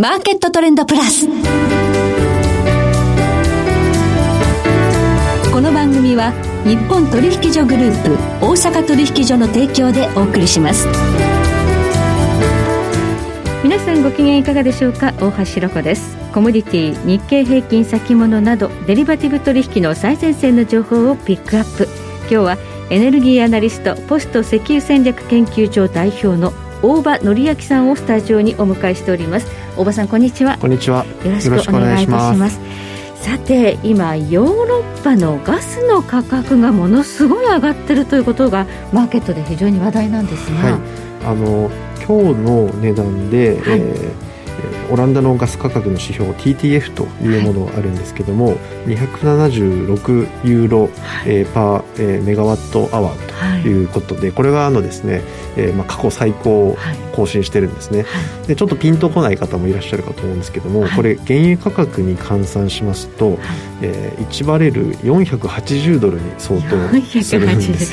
マーケットトレンドプラス。この番組は日本取引所グループ大阪取引所の提供でお送りします。皆さんご機嫌いかがでしょうか？大橋ろ子ですコモディティ日経平均先物などデリバティブ取引の最前線の情報をピックアップ今日はエネルギーアナリストポスト石油戦略研究所代表の大場紀明さんをスタジオにお迎えしております。大場さんこんにちは。こんにちは。よろしくお願いいたします。さて今ヨーロッパのガスの価格がものすごい上がってるということがマーケットで非常に話題なんですが、はい、あの今日の値段で、はい、えーオランダのガス価格の指標 TTF というものがあるんですけども、はい、276ユーロ、はい、えー、パー、えー、メガワットアワーということで、はい、これがあのですね、えーまあ、過去最高を更新してるんですね、はい、でちょっとピンとこない方もいらっしゃるかと思うんですけども、これ原油価格に換算しますと、はい、えー、1バレル480ドルに相当するんです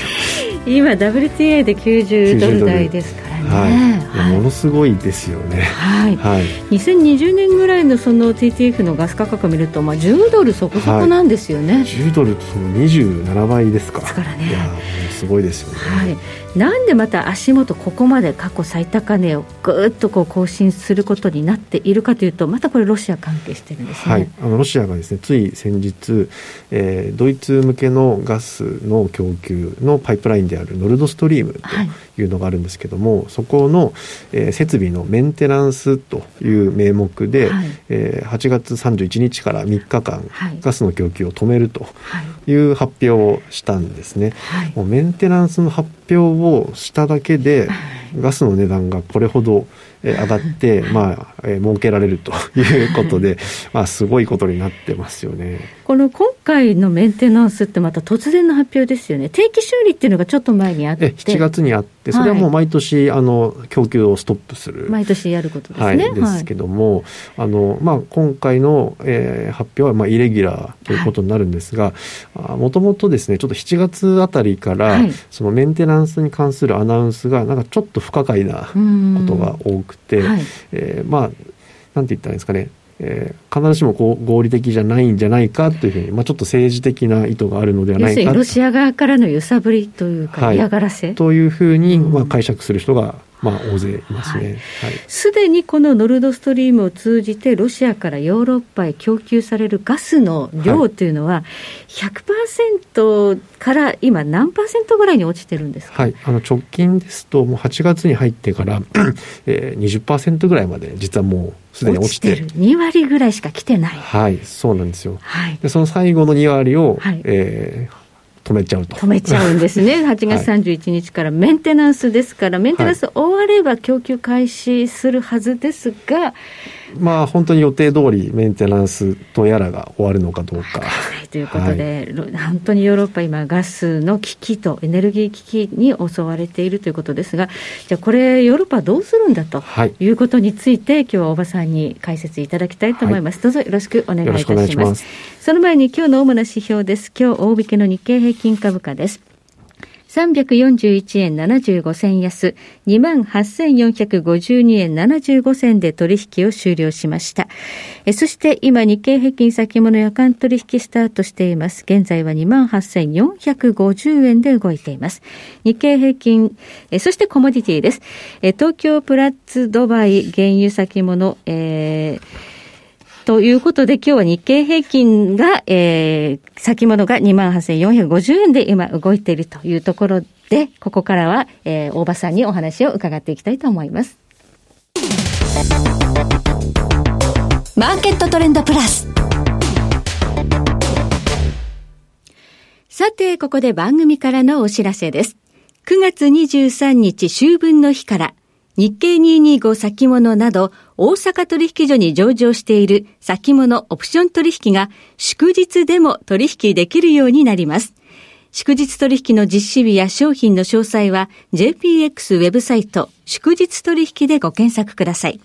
今 WTA で90ドル台ですからはい、ものすごいですよね、はい。はい、2020年ぐらいのその TTF のガス価格を見ると、まあ、10ドルそこそこなんですよね、はい、10ドルその27倍ですか。ですからね。いやすごいですよね、はい、なんでまた足元ここまで過去最高値をぐっとこう更新することになっているかというとまたこれロシア関係してるんですね、はい、あのロシアがですねつい先日、えー、ドイツ向けのガスの供給のパイプラインであるノルドストリームとい。うのがあるんですけども、はい、そこの、えー、設備のメンテナンスという名目で、はい、えー、8月31日から3日間、ガスの供給を止めるとい。う発表をしたんですね、もうメンテナンスの発表をしただけでガスの値段がこれほど上がって、まあ、えー、儲けられるということで、まあ、すごいことになってますよね。この今回のメンテナンスってまた突然の発表ですよね。定期修理っていうのがちょっと前にあって。7月にあって、それはもう毎年、はい、あの、供給をストップする。毎年やることですね。はい、ですけども、はい、あの、まあ、今回の、えー、発表は、まあ、イレギュラーということになるんですが、もともとですね、ちょっと7月あたりから、そのメンテナンスに関するアナウンスが、なんかちょっと不可解なことが多くて、はい、えー、まあなんて言ったらいいんですかねえー、必ずしもこう合理的じゃないんじゃないかというふうに、まあ、ちょっと政治的な意図があるのではないかロシア側からの揺さぶりというか、嫌がらせ。というふうに、まあ、解釈する人がまあ、大勢いますね。すで、はい、にこのノルドストリームを通じて、ロシアからヨーロッパへ供給されるガスの量というのは、100%から今、何パーセントぐらいに落ちてるんですか、はい、あの直近ですと、もう8月に入ってから、えー、20%ぐらいまで、実はもうすでに落ちて。る。2割ぐらいしか来てない。はい、そうなんですよ。はい、でその最後の2割を、はい、えー止めちゃうと。止めちゃうんですね、8月31日から。メンテナンスですから、メンテナンス終われば供給開始するはずですが、まあ、本当に予定通りメンテナンスとやらが終わるのかどうか。ということで、はい、本当にヨーロッパ、今、ガスの危機とエネルギー危機に襲われているということですが、じゃあ、これ、ヨーロッパはどうするんだということについて、はい、今日は大場さんに解説いただきたいと思います。はい、どうぞよろしくお願いいたします。ますその前に今日の主な指標です。今日大引けの日経平均株価です。341円75銭安、28,452円75銭で取引を終了しました。えそして今日経平均先物夜間取引スタートしています。現在は28,450円で動いています。日経平均、えそしてコモディティです。え東京プラッツドバイ原油先物、えーということで、今日は日経平均が、えー、先物が28,450円で今動いているというところで、ここからは、えー、大場さんにお話を伺っていきたいと思います。マーケットトレンドプラス。さて、ここで番組からのお知らせです。9月23日秋分の日から、日経225先物など大阪取引所に上場している先物オプション取引が祝日でも取引できるようになります。祝日取引の実施日や商品の詳細は JPX ウェブサイト祝日取引でご検索ください。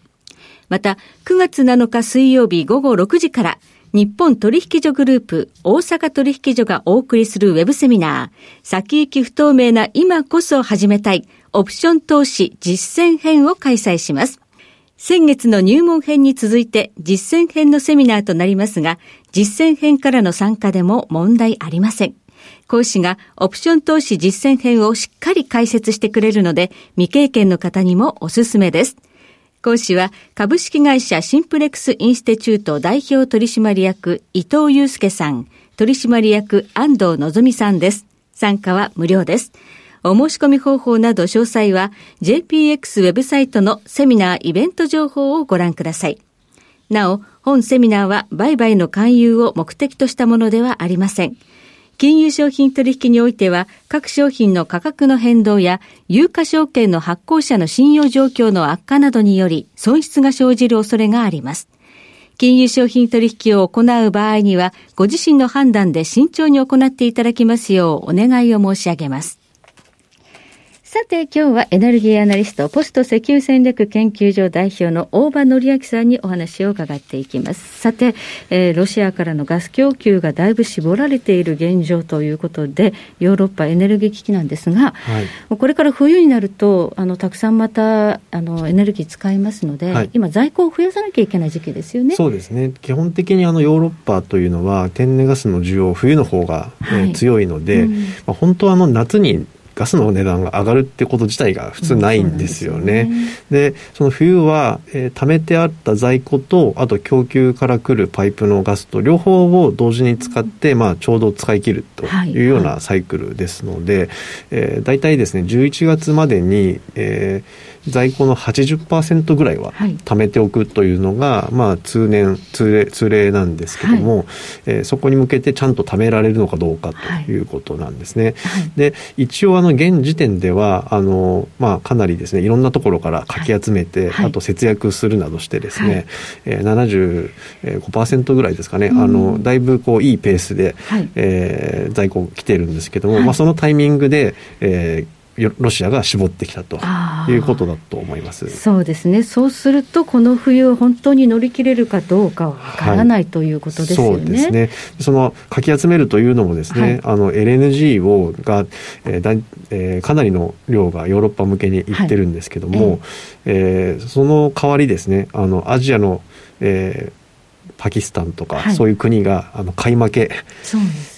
また9月7日水曜日午後6時から日本取引所グループ大阪取引所がお送りするウェブセミナー先行き不透明な今こそ始めたいオプション投資実践編を開催します。先月の入門編に続いて実践編のセミナーとなりますが、実践編からの参加でも問題ありません。講師がオプション投資実践編をしっかり解説してくれるので、未経験の方にもおすすめです。講師は株式会社シンプレックスインステチュート代表取締役伊藤祐介さん、取締役安藤のぞみさんです。参加は無料です。お申し込み方法など詳細は JPX ウェブサイトのセミナーイベント情報をご覧ください。なお、本セミナーは売買の勧誘を目的としたものではありません。金融商品取引においては、各商品の価格の変動や、有価証券の発行者の信用状況の悪化などにより、損失が生じる恐れがあります。金融商品取引を行う場合には、ご自身の判断で慎重に行っていただきますようお願いを申し上げます。さて、今日はエネルギーアナリスト、ポスト石油戦略研究所代表の大場則明さんにお話を伺っていきます。さて、えー、ロシアからのガス供給がだいぶ絞られている現状ということで、ヨーロッパエネルギー危機なんですが、はい、これから冬になると、あのたくさんまたあのエネルギー使いますので、はい、今、在庫を増やさなきゃいけない時期ですよね。そうですね。基本的にあのヨーロッパというのは、天然ガスの需要、冬の方が、はい、えー、強いので、うん、まあ、本当はあの夏にガスの値段が上がるってこと自体が普通ないんですよね。で、ね、その冬は、えー、貯めてあった在庫とあと供給から来るパイプのガスと両方を同時に使って、まあ、ちょうど使い切るというようなサイクルですので、はいはい、えー、大体ですね11月までに、えー在庫の80%ぐらいは貯めておくというのが、はい、まあ、通年通例通例なんですけども、はい、えー、そこに向けてちゃんと貯められるのかどうかということなんですね。はい、で一応あの現時点ではあの、まあ、かなりですねいろんなところからかき集めて、あと節約するなどしてですね、はい。えー、75%ぐらいですかね、うん、あのだいぶこういいペースで、はい、えー、在庫来てるんですけども、まあ、そのタイミングで、えーロシアが絞ってきたということだと思います。そうですね、そうすると、この冬、本当に乗り切れるかどうかわからない、はい、ということですよね。そうですね。そのかき集めるというのもですね、はい、あの LNG をが、えーだえー、かなりの量がヨーロッパ向けにいってるんですけども、はい、えー、その代わりですねあのアジアの、えーパキスタンとか、はい、そういう国があの買い負け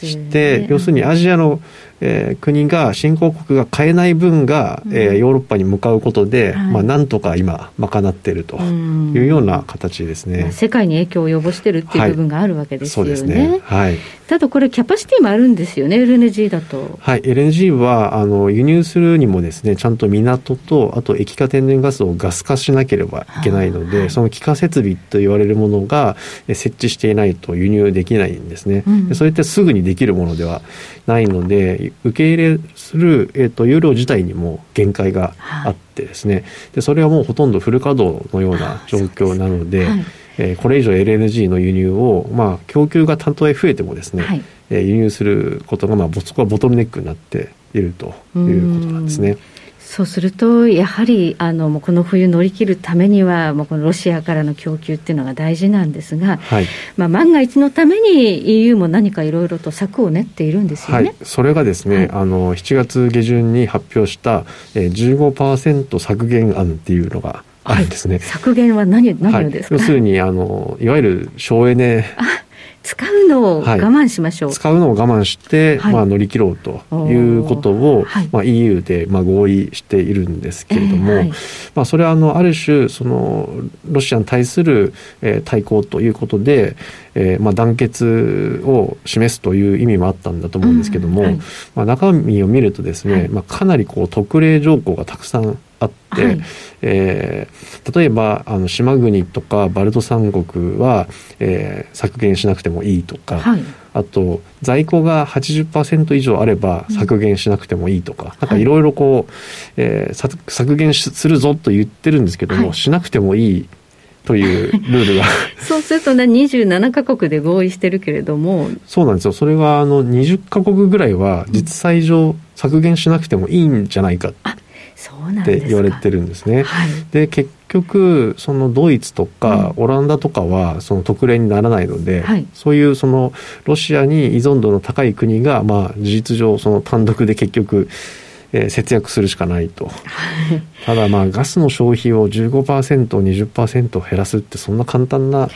して、ね、要するにアジアのえー、国が新興国が買えない分が、うん、えー、ヨーロッパに向かうことで、はい、まあ、なんとか今賄っているというような形ですね、まあ、世界に影響を及ぼしてるっていう部分があるわけですよね。はい、そうですね。はい。ただこれ、キャパシティもあるんですよね、LNG だと。はい、LNG はあの輸入するにもですね、ちゃんと港と、あと液化天然ガスをガス化しなければいけないので、はい、その気化設備と言われるものが設置していないと輸入できないんですね。うん、それってすぐにできるものではないので、受け入れする、えーと、有料自体にも限界があってですね、でそれはもうほとんどフル稼働のような状況なので。えー、これ以上 LNG の輸入を、まあ、供給がたとえ増えてもですね、はい、えー、輸入することが、まあ、そこはボトルネックになっているということなんですね。そうすると、やはりあのもうこの冬乗り切るためには、もうこのロシアからの供給っていうのが大事なんですが、はい、まあ、万が一のために EU も何かいろいろと策を練っているんですよね、はい、それがですね、はい、あの7月下旬に発表した、えー、15%削減案っていうのがあるんですね。削減は何何をですか、要するにあのいわゆる省エネ使うのを我慢しましょう、はい、使うのを我慢して、はい、まあ、乗り切ろうということを、はい、まあ、EU でまあ合意しているんですけれども、えー、まあ、それはあのある種そのロシアに対する、えー、対抗ということで、えーまあ、団結を示すという意味もあったんだと思うんですけども、うん、まあ、中身を見るとですね、まあ、かなりこう特例条項がたくさんあって、はい、えー、例えばあの島国とかバルト三国は、えー、削減しなくてもいいとか、はい、あと在庫が80%以上あれば削減しなくてもいいとか、うん、なんかい。ろいろこう、えー、削減するぞと言ってるんですけども、はい、しなくてもいいというルールが。そうするとね27か国で合意してるけれども。そうなんですよ。それはあの20か国ぐらいは実際上削減しなくてもいいんじゃないか、うんって言われてるんです。ね。はい、で結局そのドイツとかオランダとかはその特例にならないので、はい、そういうそのロシアに依存度の高い国がまあ事実上その単独で結局えー、節約するしかないと、ただまあガスの消費を 15%20% 減らすってそんな簡単な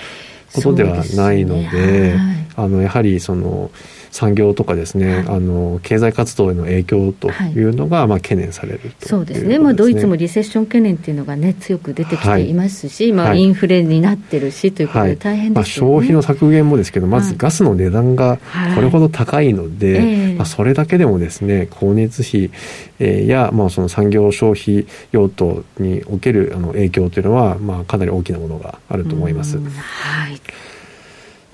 ことではないので、ね。はい、あのやはりその産業とかですね、はい、あの経済活動への影響というのが、まあ懸念される、ね、そうですね、まあ、ドイツもリセッション懸念っていうのがね、強く出てきていますし、はい、まあ、インフレになってるしということで、大変ね、まあ、消費の削減もですけど、まずガスの値段がこれほど高いので、はいまあ、それだけでもですね、光熱費や、まあ、その産業消費用途におけるあの影響というのは、まあ、かなり大きなものがあると思います。はい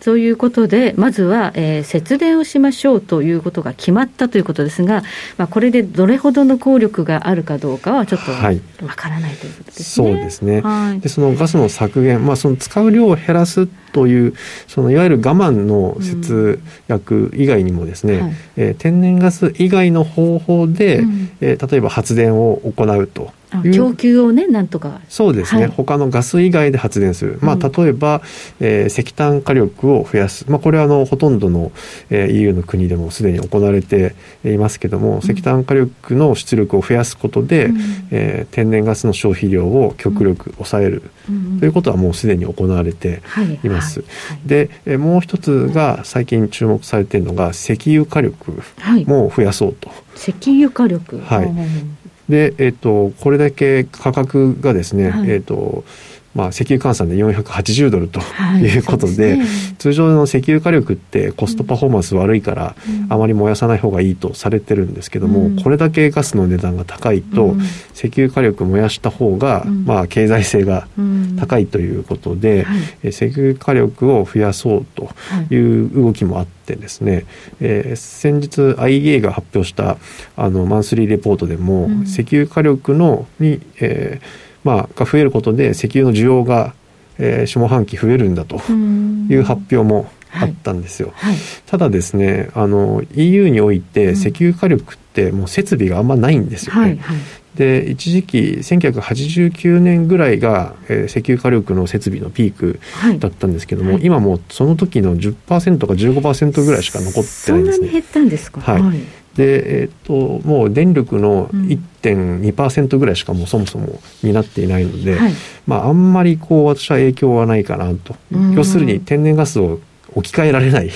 ということで、まずは、えー、節電をしましょうということが決まったということですが、まあ、これでどれほどの効力があるかどうかは、ちょっとわからないということですね。そうですね、はい、でそのガスの削減、まあ、その使う量を減らすというそのいわゆる我慢の節約以外にもですね、うん。はい、えー、天然ガス以外の方法で、うん、えー、例えば発電を行うと。供給をね、なんとか。そうですね、はい、他のガス以外で発電する、まあ、例えば、えー、石炭火力を増やす、まあ、これはあのほとんどの、えー、EU の国でもすでに行われていますけれども、うん、石炭火力の出力を増やすことで、うん、えー、天然ガスの消費量を極力抑える、うん、ということはもうすでに行われています。はいはい、で、えー、もう一つが最近注目されているのが石油火力も増やそうと。石油火力。はいで、えっ、ー、と、これだけ価格がですね、はい、えっ、ー、と、まあ、石油換算で480ドルということではいでね、通常の石油火力ってコストパフォーマンス悪いから、あまり燃やさない方がいいとされてるんですけども、うん、これだけガスの値段が高いと、うん、石油火力燃やした方が、うん、まあ、経済性が高いということで、はい、石油火力を増やそうという動きもあって、ですね、えー、先日 IEA が発表したあのマンスリーレポートでも、石油火力のに、えーまあ、が増えることで石油の需要が、えー、下半期増えるんだという発表もあったんですよ。はい。はい、ただですねあの EU において石油火力ってもう設備があんまないんですよ。ね。はいはい、で一時期1989年ぐらいが、えー、石油火力の設備のピークだったんですけども、はい、今もうその時の10%か15%ぐらいしか残ってないんですね。そんなに減ったんですか、はい、で、えーと、もう電力の1.2%ぐらいしかもうそもそもになっていないので、はい、まあ、あんまりこう私は影響はないかなと、要するに天然ガスを置き換えられない、はい、じ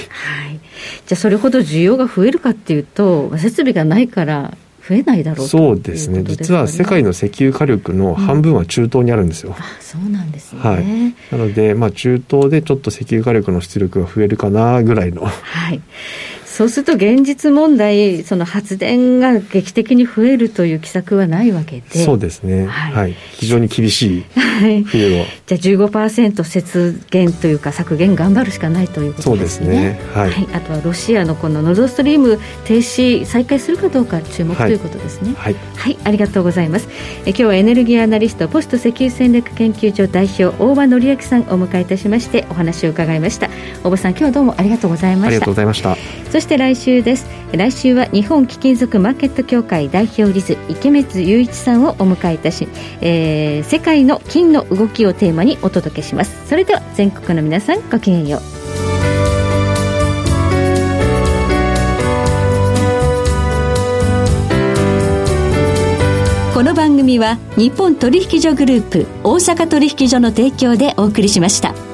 ゃあそれほど需要が増えるかっていうと設備がないから増えないだろうそうですね、ね、実は世界の石油火力の半分は中東にあるんですよ、うん、あそうなんですね、はい、なので、まあ、中東でちょっと石油火力の出力が増えるかなぐらいのはいそうすると現実問題、その発電が劇的に増えるという奇策はないわけで、そうですね、はい、はい、非常に厳しい冬を。じゃあ15%節減というか、削減頑張るしかないということですね。そうですね、はい、はい、あとはロシアのこのノルドストリーム停止、再開するかどうか注目ということですね。はい、はい、ありがとうございます。え今日はエネルギーアナリスト、ポスト石油戦略研究所代表、大場紀明さんお迎えいたしまして、お話を伺いました。大場さん、今日はどうもありがとうございました。ありがとうございました。そして来週です。来週は日本貴金属マーケット協会代表理事池光雄一さんをお迎えいたし、えー、世界の金の動きをテーマにお届けします。それでは全国の皆さんごきげんよう。この番組は日本取引所グループ大阪取引所の提供でお送りしました。